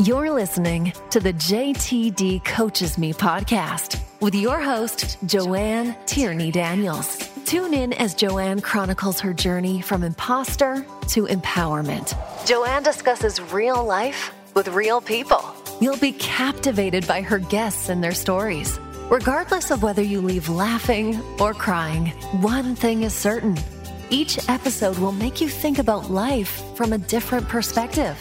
You're listening to the JTD Coaches Me podcast with your host, Joanne Tierney Daniels. Tune in as Joanne chronicles her journey from imposter to empowerment. Joanne discusses real life with real people. You'll be captivated by her guests and their stories. Regardless of whether you leave laughing or crying, one thing is certain. Each episode will make you think about life from a different perspective.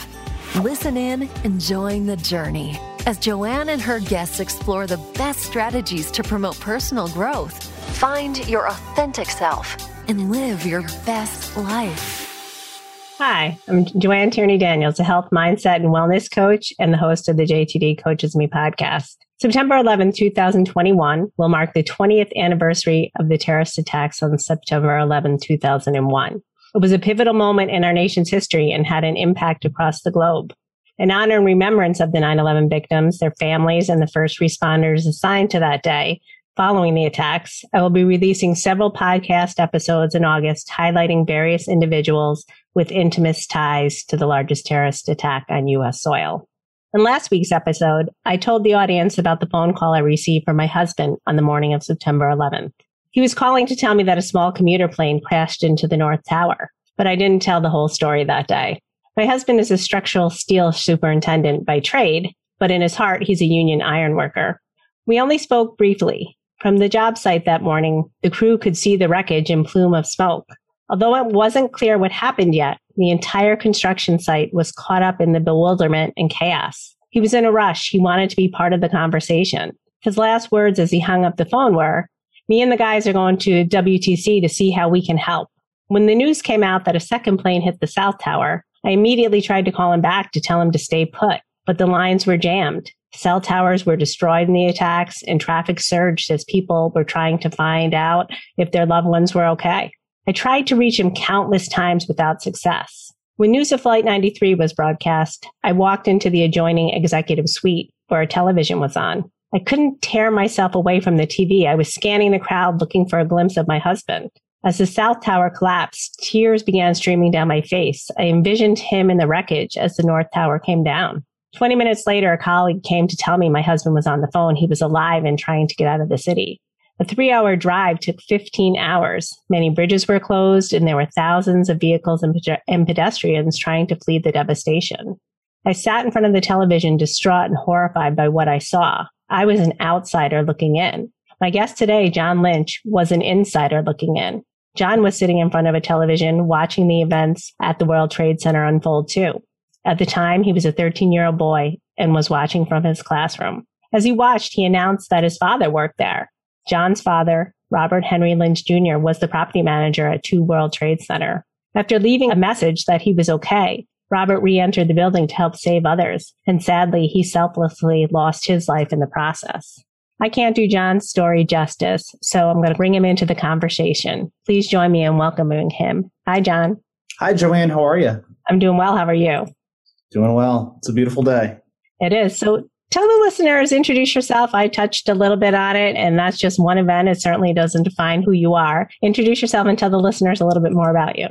Listen in, enjoying the journey as Joanne and her guests explore the best strategies to promote personal growth, find your authentic self, and live your best life. Hi, I'm Joanne Tierney Daniels, a health mindset and wellness coach and the host of the JTD Coaches Me podcast. September 11, 2021 will mark the 20th anniversary of the terrorist attacks on September 11, 2001. It was a pivotal moment in our nation's history and had an impact across the globe. In honor and remembrance of the 9 11 victims, their families, and the first responders assigned to that day following the attacks, I will be releasing several podcast episodes in August highlighting various individuals with intimate ties to the largest terrorist attack on U.S. soil. In last week's episode, I told the audience about the phone call I received from my husband on the morning of September 11th. He was calling to tell me that a small commuter plane crashed into the North Tower, but I didn't tell the whole story that day. My husband is a structural steel superintendent by trade, but in his heart, he's a union iron worker. We only spoke briefly. From the job site that morning, the crew could see the wreckage and plume of smoke. Although it wasn't clear what happened yet, the entire construction site was caught up in the bewilderment and chaos. He was in a rush. He wanted to be part of the conversation. His last words as he hung up the phone were, me and the guys are going to WTC to see how we can help. When the news came out that a second plane hit the South Tower, I immediately tried to call him back to tell him to stay put, but the lines were jammed. Cell towers were destroyed in the attacks and traffic surged as people were trying to find out if their loved ones were okay. I tried to reach him countless times without success. When news of Flight 93 was broadcast, I walked into the adjoining executive suite where a television was on. I couldn't tear myself away from the TV. I was scanning the crowd looking for a glimpse of my husband. As the South Tower collapsed, tears began streaming down my face. I envisioned him in the wreckage as the North Tower came down. 20 minutes later, a colleague came to tell me my husband was on the phone. He was alive and trying to get out of the city. A three hour drive took 15 hours. Many bridges were closed and there were thousands of vehicles and, pedestrians trying to flee the devastation. I sat in front of the television, distraught and horrified by what I saw. I was an outsider looking in. My guest today, John Lynch, was an insider looking in. John was sitting in front of a television watching the events at the World Trade Center unfold too. At the time, he was a 13 year old boy and was watching from his classroom. As he watched, he announced that his father worked there. John's father, Robert Henry Lynch Jr., was the property manager at 2 World Trade Center. After leaving a message that he was okay, Robert re-entered the building to help save others, and sadly, he selflessly lost his life in the process. I can't do John's story justice, so I'm going to bring him into the conversation. Please join me in welcoming him. Hi, John. Hi, Joanne. How are you? I'm doing well. How are you? Doing well. It's a beautiful day. It is. So tell the listeners, introduce yourself. I touched a little bit on it, and that's just one event. It certainly doesn't define who you are. Introduce yourself and tell the listeners a little bit more about you.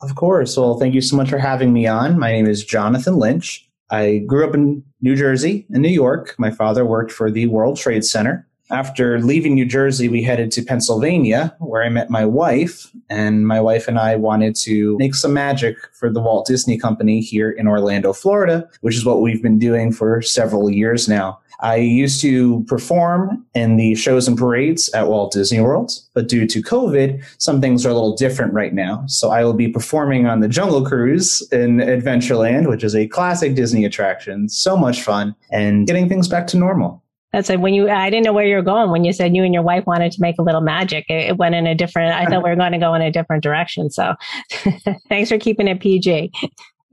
Of course. Well, thank you so much for having me on. My name is Jonathan Lynch. I grew up in New Jersey and New York. My father worked for the World Trade Center. After leaving New Jersey, we headed to Pennsylvania, where I met my wife. And my wife and I wanted to make some magic for the Walt Disney Company here in Orlando, Florida, which is what we've been doing for several years now. I used to perform in the shows and parades at Walt Disney World, but due to COVID, some things are a little different right now. So I will be performing on the Jungle Cruise in Adventureland, which is a classic Disney attraction. So much fun and getting things back to normal. That's like when you, I didn't know where you were going when you said you and your wife wanted to make a little magic. It, it went in a different, I thought we were going to go in a different direction. So thanks for keeping it PG.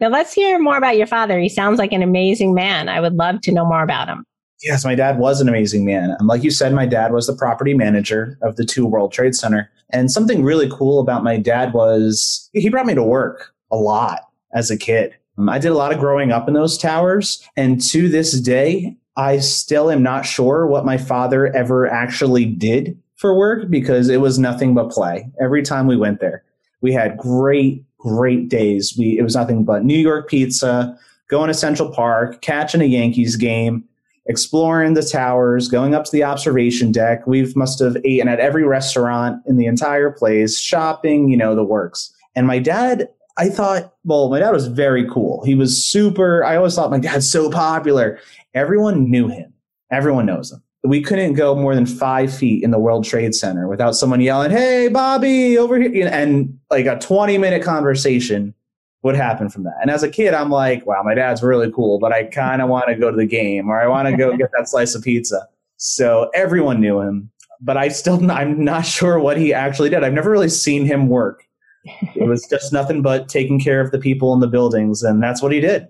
Now let's hear more about your father. He sounds like an amazing man. I would love to know more about him. Yes, my dad was an amazing man. And like you said, my dad was the property manager of the two World Trade Center. And something really cool about my dad was he brought me to work a lot as a kid. Um, I did a lot of growing up in those towers. And to this day, I still am not sure what my father ever actually did for work because it was nothing but play every time we went there. We had great, great days. We, it was nothing but New York pizza, going to Central Park, catching a Yankees game, exploring the towers, going up to the observation deck. We've must have eaten at every restaurant in the entire place, shopping, you know, the works. And my dad, I thought, well, my dad was very cool. He was super, I always thought my dad's so popular. Everyone knew him. Everyone knows him. We couldn't go more than five feet in the World Trade Center without someone yelling, Hey, Bobby, over here. And like a 20 minute conversation would happen from that. And as a kid, I'm like, wow, my dad's really cool, but I kind of want to go to the game or I want to go get that slice of pizza. So everyone knew him, but I still, I'm not sure what he actually did. I've never really seen him work. It was just nothing but taking care of the people in the buildings. And that's what he did.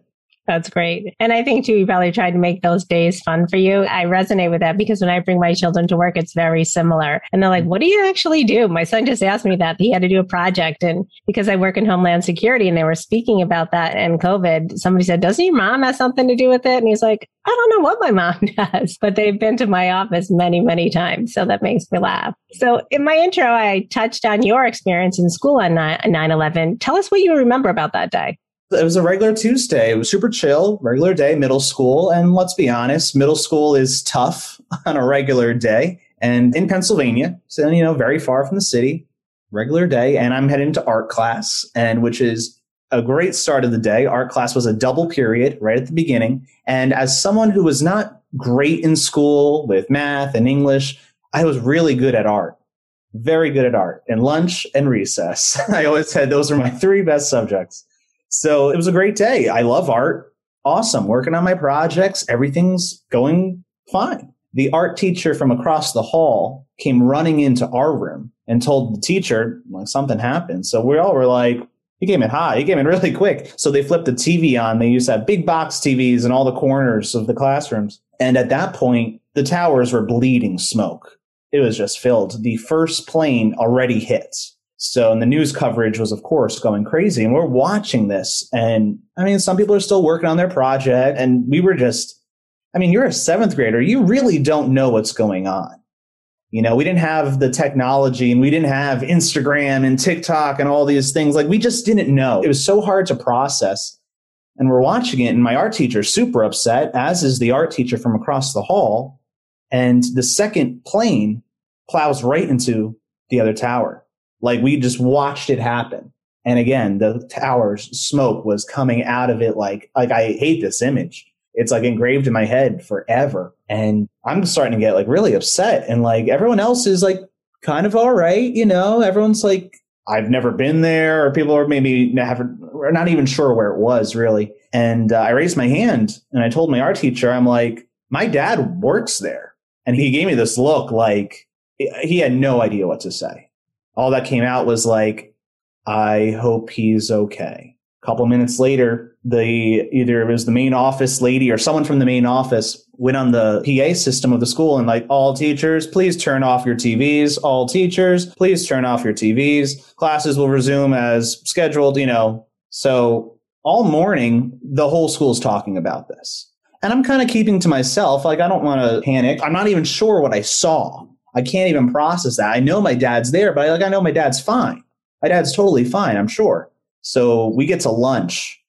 That's great. And I think too, you probably tried to make those days fun for you. I resonate with that because when I bring my children to work, it's very similar. And they're like, what do you actually do? My son just asked me that. He had to do a project. And because I work in Homeland Security and they were speaking about that and COVID, somebody said, doesn't your mom have something to do with it? And he's like, I don't know what my mom does, but they've been to my office many, many times. So that makes me laugh. So in my intro, I touched on your experience in school on 9 11. Tell us what you remember about that day. It was a regular Tuesday. It was super chill, regular day, middle school. And let's be honest, middle school is tough on a regular day. And in Pennsylvania, so, you know, very far from the city, regular day. And I'm heading to art class, and which is a great start of the day. Art class was a double period right at the beginning. And as someone who was not great in school with math and English, I was really good at art. Very good at art and lunch and recess. I always said those were my three best subjects. So it was a great day. I love art. Awesome. Working on my projects. Everything's going fine. The art teacher from across the hall came running into our room and told the teacher like something happened. So we all were like, he came in hot. He came in really quick. So they flipped the TV on. They used to have big box TVs in all the corners of the classrooms. And at that point, the towers were bleeding smoke. It was just filled. The first plane already hit. So, and the news coverage was, of course, going crazy. And we're watching this. And I mean, some people are still working on their project. And we were just, I mean, you're a seventh grader. You really don't know what's going on. You know, we didn't have the technology and we didn't have Instagram and TikTok and all these things. Like, we just didn't know. It was so hard to process. And we're watching it. And my art teacher is super upset, as is the art teacher from across the hall. And the second plane plows right into the other tower like we just watched it happen. And again, the tower's smoke was coming out of it like, like I hate this image. It's like engraved in my head forever. And I'm starting to get like really upset. And like everyone else is like kind of all right. You know, everyone's like, I've never been there or people are maybe never, are not even sure where it was really. And uh, I raised my hand and I told my art teacher, I'm like, my dad works there. And he gave me this look like he had no idea what to say all that came out was like, I hope he's okay. A couple minutes later, the either it was the main office lady or someone from the main office went on the PA system of the school and like all teachers, please turn off your TVs. All teachers, please turn off your TVs. Classes will resume as scheduled, you know. So all morning, the whole school's talking about this. And I'm kind of keeping to myself. Like, I don't want to panic. I'm not even sure what I saw. I can't even process that. I know my dad's there, but I, like I know my dad's fine. My dad's totally fine, I'm sure. So we get to lunch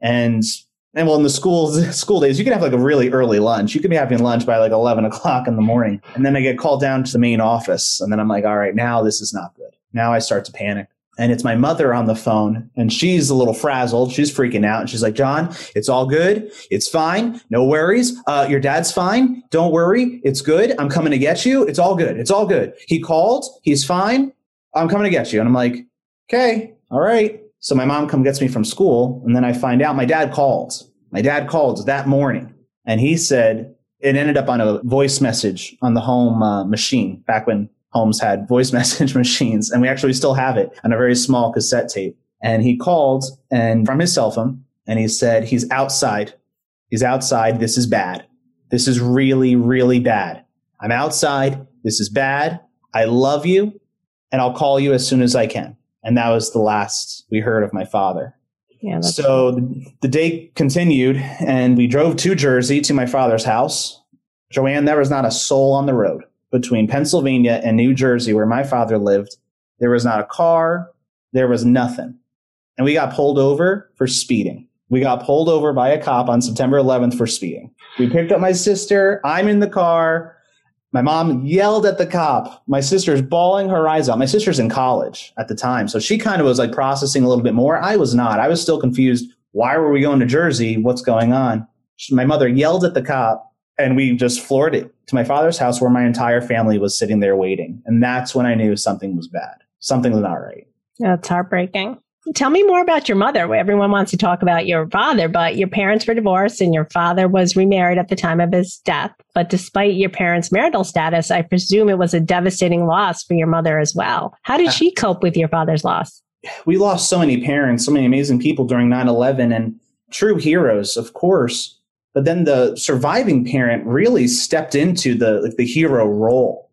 and and well in the school school days you can have like a really early lunch. You could be having lunch by like eleven o'clock in the morning. And then I get called down to the main office and then I'm like, all right, now this is not good. Now I start to panic and it's my mother on the phone and she's a little frazzled. She's freaking out and she's like john it's all good. It's fine. No worries. Uh, your dad's fine. Don't worry. It's good. I'm coming to get you. It's all good. It's all good. He called. He's fine. I'm coming to get you. And i'm like okay. All right. So my mom come gets me from school and then i find out my dad called. My dad called that morning and he said it ended up on a voice message on the home uh, machine back when homes had voice message machines, and we actually still have it on a very small cassette tape. And he called and from his cell phone, and he said, "He's outside. He's outside. This is bad. This is really, really bad. I'm outside. This is bad. I love you, and I'll call you as soon as I can." And that was the last we heard of my father. Yeah, so the, the day continued, and we drove to Jersey to my father's house. Joanne, there was not a soul on the road between Pennsylvania and New Jersey, where my father lived. There was not a car, there was nothing. And we got pulled over for speeding. We got pulled over by a cop on September 11th for speeding. We picked up my sister. I'm in the car. My mom yelled at the cop. My sister's bawling her eyes out. My sister's in college at the time. So she kind of was like processing a little bit more. I was not. I was still confused. Why were we going to Jersey? What's going on? My mother yelled at the cop and we just floored it to my father's house where my entire family was sitting there waiting. And that's when I knew something was bad. Something was not right. That's heartbreaking. Tell me more about your mother. Everyone wants to talk about your father, but your parents were divorced and your father was remarried at the time of his death. But despite your parents' marital status, I presume it was a devastating loss for your mother as well. How did uh, she cope with your father's loss? We lost so many parents, so many amazing people during 9 11 and true heroes, of course. But then the surviving parent really stepped into the, like, the hero role.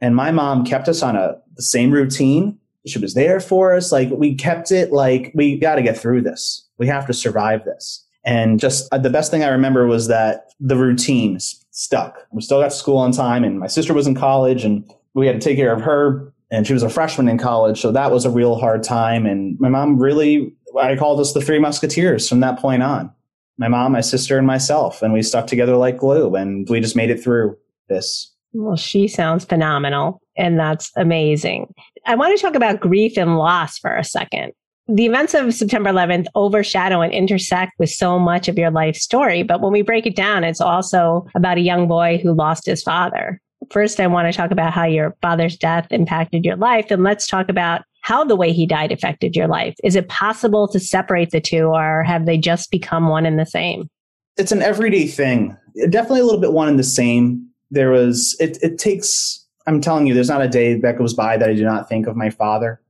And my mom kept us on a, the same routine she was there for us. Like we kept it like we got to get through this. We have to survive this. And just uh, the best thing I remember was that the routine stuck. We still got to school on time and my sister was in college and we had to take care of her and she was a freshman in college. So that was a real hard time. And my mom really, I called us the three musketeers from that point on. My mom, my sister and myself. And we stuck together like glue and we just made it through this. Well, she sounds phenomenal and that's amazing. I want to talk about grief and loss for a second. The events of September 11th overshadow and intersect with so much of your life story. But when we break it down, it's also about a young boy who lost his father. First, I want to talk about how your father's death impacted your life. And let's talk about how the way he died affected your life. Is it possible to separate the two or have they just become one and the same? It's an everyday thing. Definitely a little bit one and the same. There was, it, it takes I'm telling you, there's not a day that goes by that I do not think of my father.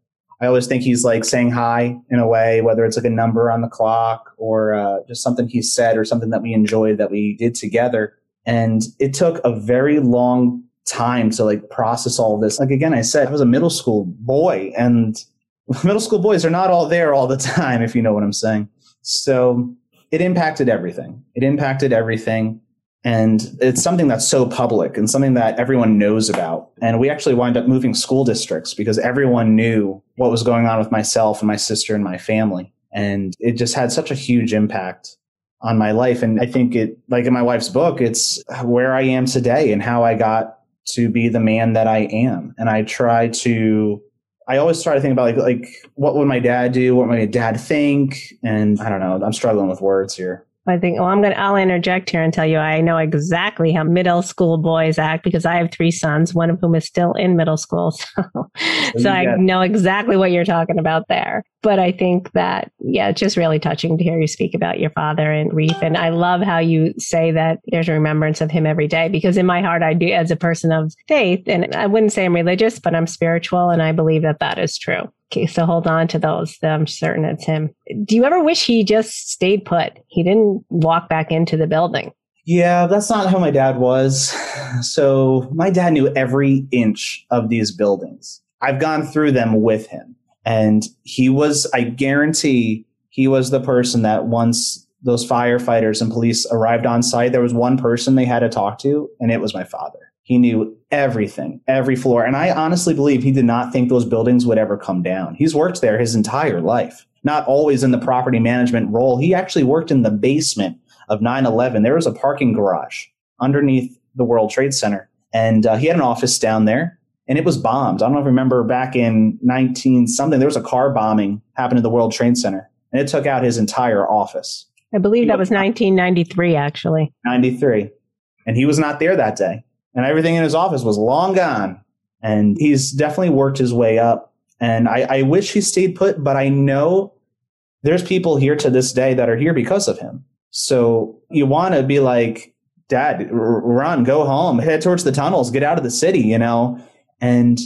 I always think he's like saying hi in a way, whether it's like a number on the clock or uh, just something he said or something that we enjoyed that we did together. And it took a very long time to like process all this. Like again, I said I was a middle school boy, and middle school boys are not all there all the time, if you know what I'm saying. So it impacted everything. It impacted everything. And it's something that's so public and something that everyone knows about. And we actually wind up moving school districts because everyone knew what was going on with myself and my sister and my family. And it just had such a huge impact on my life. And I think it, like in my wife's book, it's where I am today and how I got to be the man that I am. And I try to, I always try to think about like, like what would my dad do? What would my dad think? And I don't know. I'm struggling with words here. I think, well, I'm going to, I'll interject here and tell you I know exactly how middle school boys act because I have three sons, one of whom is still in middle school. So, so I know exactly what you're talking about there. But I think that, yeah, it's just really touching to hear you speak about your father and grief. And I love how you say that there's a remembrance of him every day because in my heart, I do, as a person of faith, and I wouldn't say I'm religious, but I'm spiritual. And I believe that that is true. Okay, so hold on to those. I'm certain it's him. Do you ever wish he just stayed put? He didn't walk back into the building. Yeah, that's not how my dad was. So my dad knew every inch of these buildings. I've gone through them with him. And he was, I guarantee, he was the person that once those firefighters and police arrived on site, there was one person they had to talk to, and it was my father. He knew everything, every floor. And I honestly believe he did not think those buildings would ever come down. He's worked there his entire life, not always in the property management role. He actually worked in the basement of 9 11. There was a parking garage underneath the World Trade Center. And uh, he had an office down there and it was bombed. I don't know if you remember back in 19 something, there was a car bombing happened at the World Trade Center and it took out his entire office. I believe that was 1993, actually. 93. And he was not there that day and everything in his office was long gone. And he's definitely worked his way up. And I, I wish he stayed put, but I know there's people here to this day that are here because of him. So you want to be like, Dad, run, go home, head towards the tunnels, get out of the city, you know? And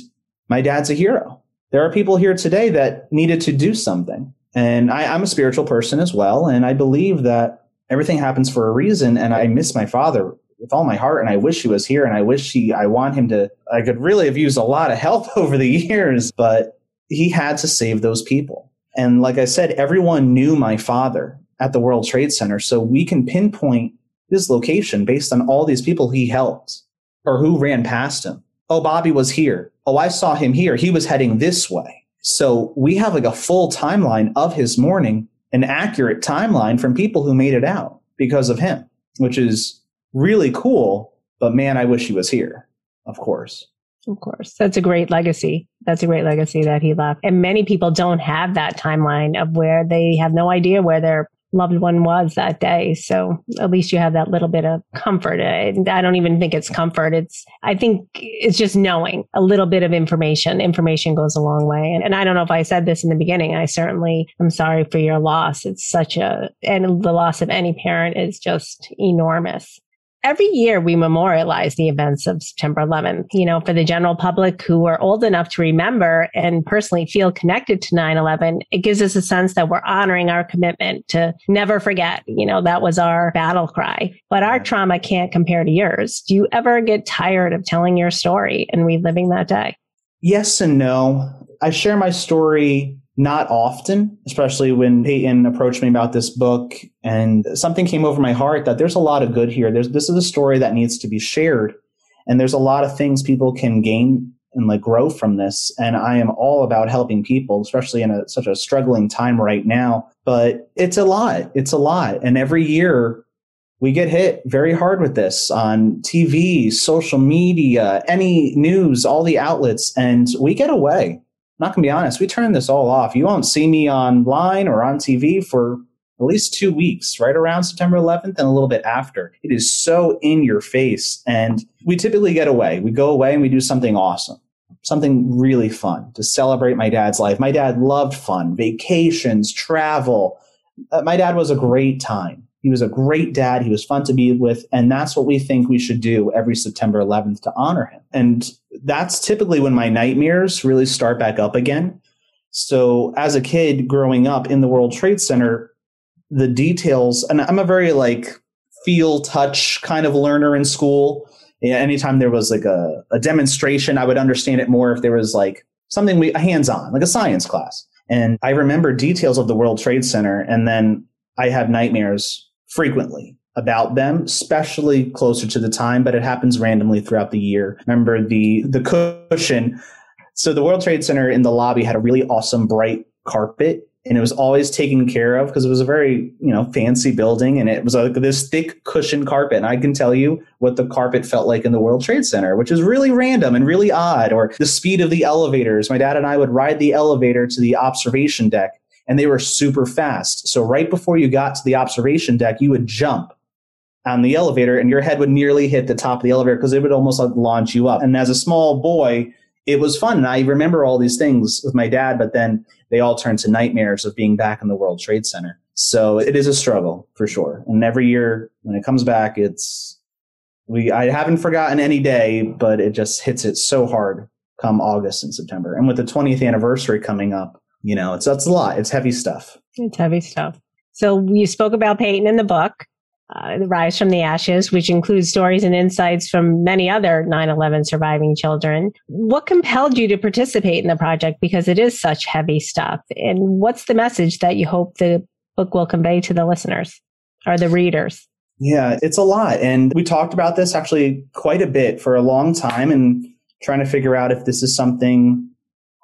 my dad's a hero. There are people here today that needed to do something. And I, I'm a spiritual person as well. And I believe that everything happens for a reason. And I miss my father with all my heart and I wish he was here and I wish he I want him to I could really have used a lot of help over the years but he had to save those people. And like I said everyone knew my father at the World Trade Center so we can pinpoint his location based on all these people he helped or who ran past him. Oh Bobby was here. Oh I saw him here. He was heading this way. So we have like a full timeline of his morning an accurate timeline from people who made it out because of him, which is really cool. But man, I wish he was here, of course. Of course. That's a great legacy. That's a great legacy that he left. And many people don't have that timeline of where they have no idea where their loved one was that day. So at least you have that little bit of comfort. And I don't even think it's comfort. It's, I think it's just knowing a little bit of information. Information goes a long way. And, and I don't know if I said this in the beginning. I certainly am sorry for your loss. It's such a, and the loss of any parent is just enormous every year we memorialize the events of September 11th. You know, for the general public who are old enough to remember and personally feel connected to 9 11, it gives us a sense that we're honoring our commitment to never forget. You know, that was our battle cry. But our trauma can't compare to yours. Do you ever get tired of telling your story and reliving that day? Yes and no. I share my story not often, especially when Peyton approached me about this book and something came over my heart that there's a lot of good here. There's, this is a story that needs to be shared. And there's a lot of things people can gain and like grow from this. And I am all about helping people, especially in a, such a struggling time right now. But it's a lot. It's a lot. And every year we get hit very hard with this on TV, social media, any news, all the outlets, and we get away not going to be honest, we turned this all off. You won't see me online or on TV for at least two weeks, right around September 11th and a little bit after. It is so in your face. And we typically get away. We go away and we do something awesome, something really fun to celebrate my dad's life. My dad loved fun, vacations, travel. Uh, my dad was a great time. He was a great dad. He was fun to be with. And that's what we think we should do every September 11th to honor him. And that's typically when my nightmares really start back up again. So as a kid growing up in the World Trade Center, the details, and I'm a very like feel touch kind of learner in school. Anytime there was like a, a demonstration, I would understand it more if there was like something we hands on, like a science class. And I remember details of the World Trade Center, and then I have nightmares frequently about them, especially closer to the time, but it happens randomly throughout the year. Remember the the cushion. So the World Trade Center in the lobby had a really awesome bright carpet and it was always taken care of because it was a very you know fancy building and it was like this thick cushion carpet and i can tell you what the carpet felt like in the world trade center which is really random and really odd or the speed of the elevators my dad and i would ride the elevator to the observation deck and they were super fast so right before you got to the observation deck you would jump on the elevator and your head would nearly hit the top of the elevator because it would almost like launch you up. And as a small boy, it was fun. And I remember all these things with my dad, but then they all turned to nightmares of being back in the World Trade Center. So it is a struggle for sure. And every year when it comes back, it's, we, I haven't forgotten any day, but it just hits it so hard come August and September. And with the 20th anniversary coming up, you know, it's, that's a lot. It's heavy stuff. It's heavy stuff. So you spoke about Peyton in the book uh, Rise from the Ashes, which includes stories and insights from many other 9 11 surviving children. What compelled you to participate in the project? Because it is such heavy stuff. And what's the message that you hope the book will convey to the listeners or the readers? Yeah, it's a lot. And we talked about this actually quite a bit for a long time and trying to figure out if this is something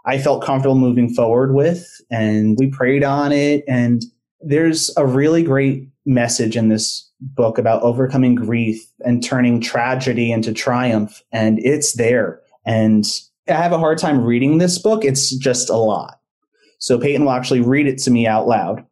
I felt comfortable moving forward with. And we prayed on it. And there's a really great message in this book about overcoming grief and turning tragedy into triumph. And it's there. And I have a hard time reading this book. It's just a lot. So Peyton will actually read it to me out loud,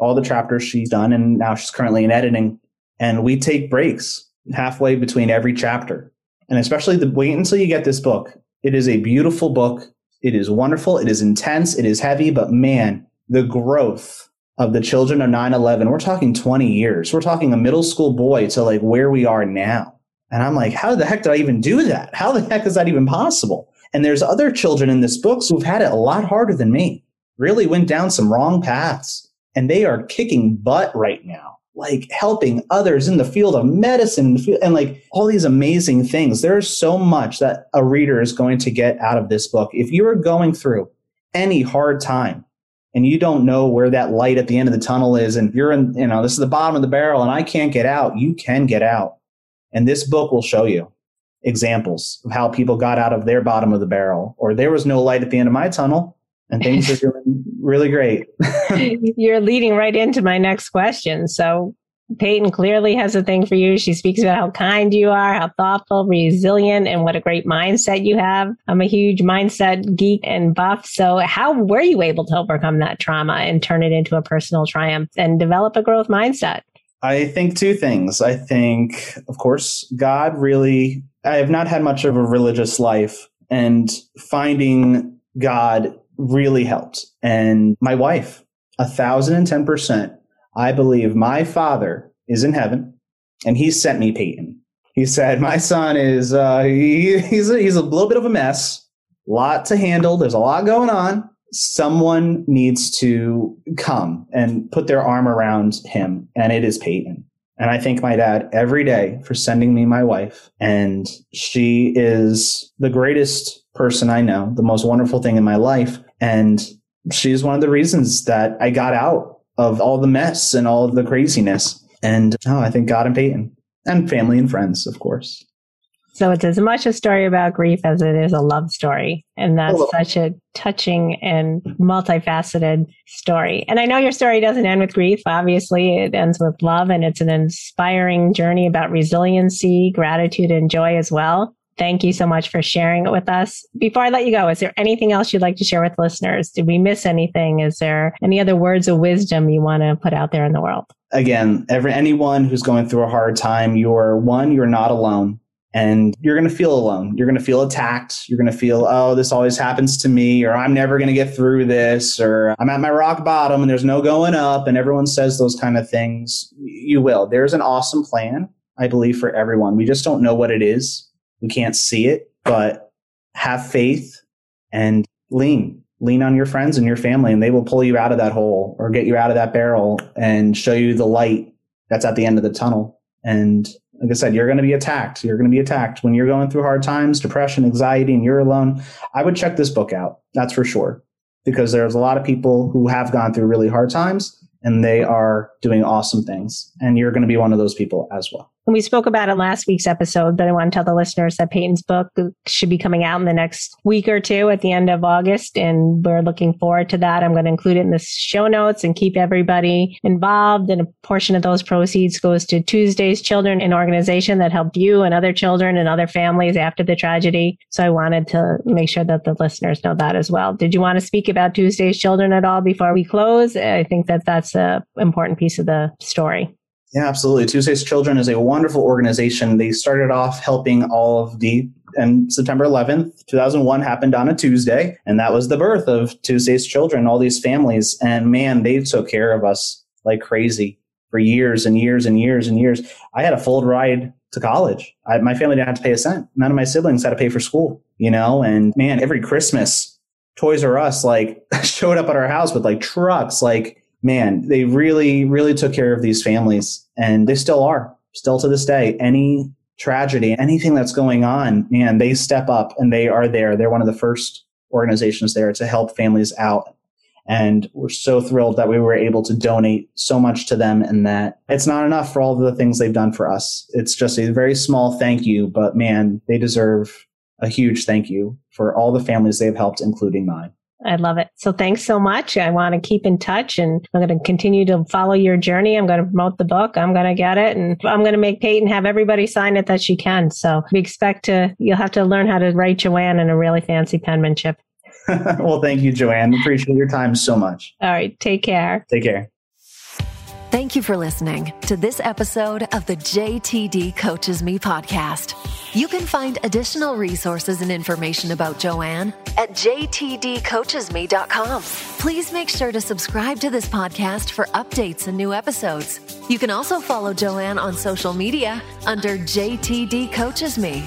all the chapters she's done. And now she's currently in editing. And we take breaks halfway between every chapter. And especially the wait until you get this book. It is a beautiful book. It is wonderful. It is intense. It is heavy, but man, the growth of the children of 9-11 we're talking 20 years. We're talking a middle school boy to like where we are now. And i'm like how the heck did i even do that? How the heck is that even possible? And there's other children in this book who've had it a lot harder than me. Really went down some wrong paths. And they are kicking butt right now like helping others in the field of medicine and like all these amazing things. There's so much that a reader is going to get out of this book. If you are going through any hard time and you don't know where that light at the end of the tunnel is and you're in you know this is the bottom of the barrel and i can't get out you can get out and this book will show you examples of how people got out of their bottom of the barrel or there was no light at the end of my tunnel and things are doing really great. You're leading right into my next question. So, Peyton clearly has a thing for you. She speaks about how kind you are, how thoughtful, resilient, and what a great mindset you have. I'm a huge mindset geek and buff. So, how were you able to overcome that trauma and turn it into a personal triumph and develop a growth mindset? I think two things. I think, of course, God really, I have not had much of a religious life, and finding God really helped. And my wife, a thousand and ten percent, I believe my father is in heaven and he sent me Peyton. He said, my son is, uh, he, he's, a, he's a little bit of a mess, a lot to handle. There's a lot going on someone needs to come and put their arm around him, and it is Peyton. And I thank my dad every day for sending me my wife. And she is the greatest person I know, the most wonderful thing in my life. And she's one of the reasons that I got out of all the mess and all of the craziness. And oh, I think God and Peyton and family and friends, of course. So it's as much a story about grief as it is a love story. And that's oh. such a touching and multifaceted story. And I know your story doesn't end with grief. Obviously, it ends with love and it's an inspiring journey about resiliency, gratitude, and joy as well. Thank you so much for sharing it with us. Before I let you go, is there anything else you'd like to share with listeners? Did we miss anything? Is there any other words of wisdom you want to put out there in the world? Again, every anyone who's going through a hard time, you're one, you're not alone and you're going to feel alone. You're going to feel attacked. You're going to feel, oh, this always happens to me, or I'm never going to get through this, or I'm at my rock bottom and there's no going up. And everyone says those kind of things. You will. There's an awesome plan, I believe, for everyone. We just don't know what it is. We can't see it, but have faith and lean. Lean on your friends and your family, and they will pull you out of that hole or get you out of that barrel and show you the light that's at the end of the tunnel. And like I said, you're going to be attacked. You're going to be attacked when you're going through hard times, depression, anxiety, and you're alone. I would check this book out. That's for sure. Because there's a lot of people who have gone through really hard times and they are doing awesome things. And you're going to be one of those people as well. And we spoke about it last week's episode, but I want to tell the listeners that Peyton's book should be coming out in the next week or two at the end of August. And we're looking forward to that. I'm going to include it in the show notes and keep everybody involved. And a portion of those proceeds goes to Tuesday's Children, an organization that helped you and other children and other families after the tragedy. So I wanted to make sure that the listeners know that as well. Did you want to speak about Tuesday's Children at all before we close? I think that that's an important piece of the story. Yeah, absolutely. Tuesday's Children is a wonderful organization. They started off helping all of the and September 11th, 2001 happened on a Tuesday, and that was the birth of Tuesday's Children, all these families. And man, they took care of us like crazy for years and years and years and years. I had a full ride to college. I, my family didn't have to pay a cent. None of my siblings had to pay for school, you know, and man, every Christmas, Toys R Us like showed up at our house with like trucks, like man, they really, really took care of these families and they still are, still to this day. Any tragedy, anything that's going on, man, they step up and they are there. They're one of the first organizations there to help families out. And we're so thrilled that we were able to donate so much to them and that it's not enough for all the things they've done for us. It's just a very small thank you, but man, they deserve a huge thank you for all the families they've helped, including mine. I love it. So thanks so much. I want to keep in touch and I'm going to continue to follow your journey. I'm going to promote the book. I'm going to get it and I'm going to make Peyton have everybody sign it that she can. So we expect to, you'll have to learn how to write Joanne in a really fancy penmanship. well, thank you, Joanne. Appreciate your time so much. All right. Take care. Take care. Thank you for listening to this episode of the JTD Coaches Me podcast. You can find additional resources and information about Joanne at jtdcoachesme.com. Please make sure to subscribe to this podcast for updates and new episodes. You can also follow Joanne on social media under JTD Coaches Me.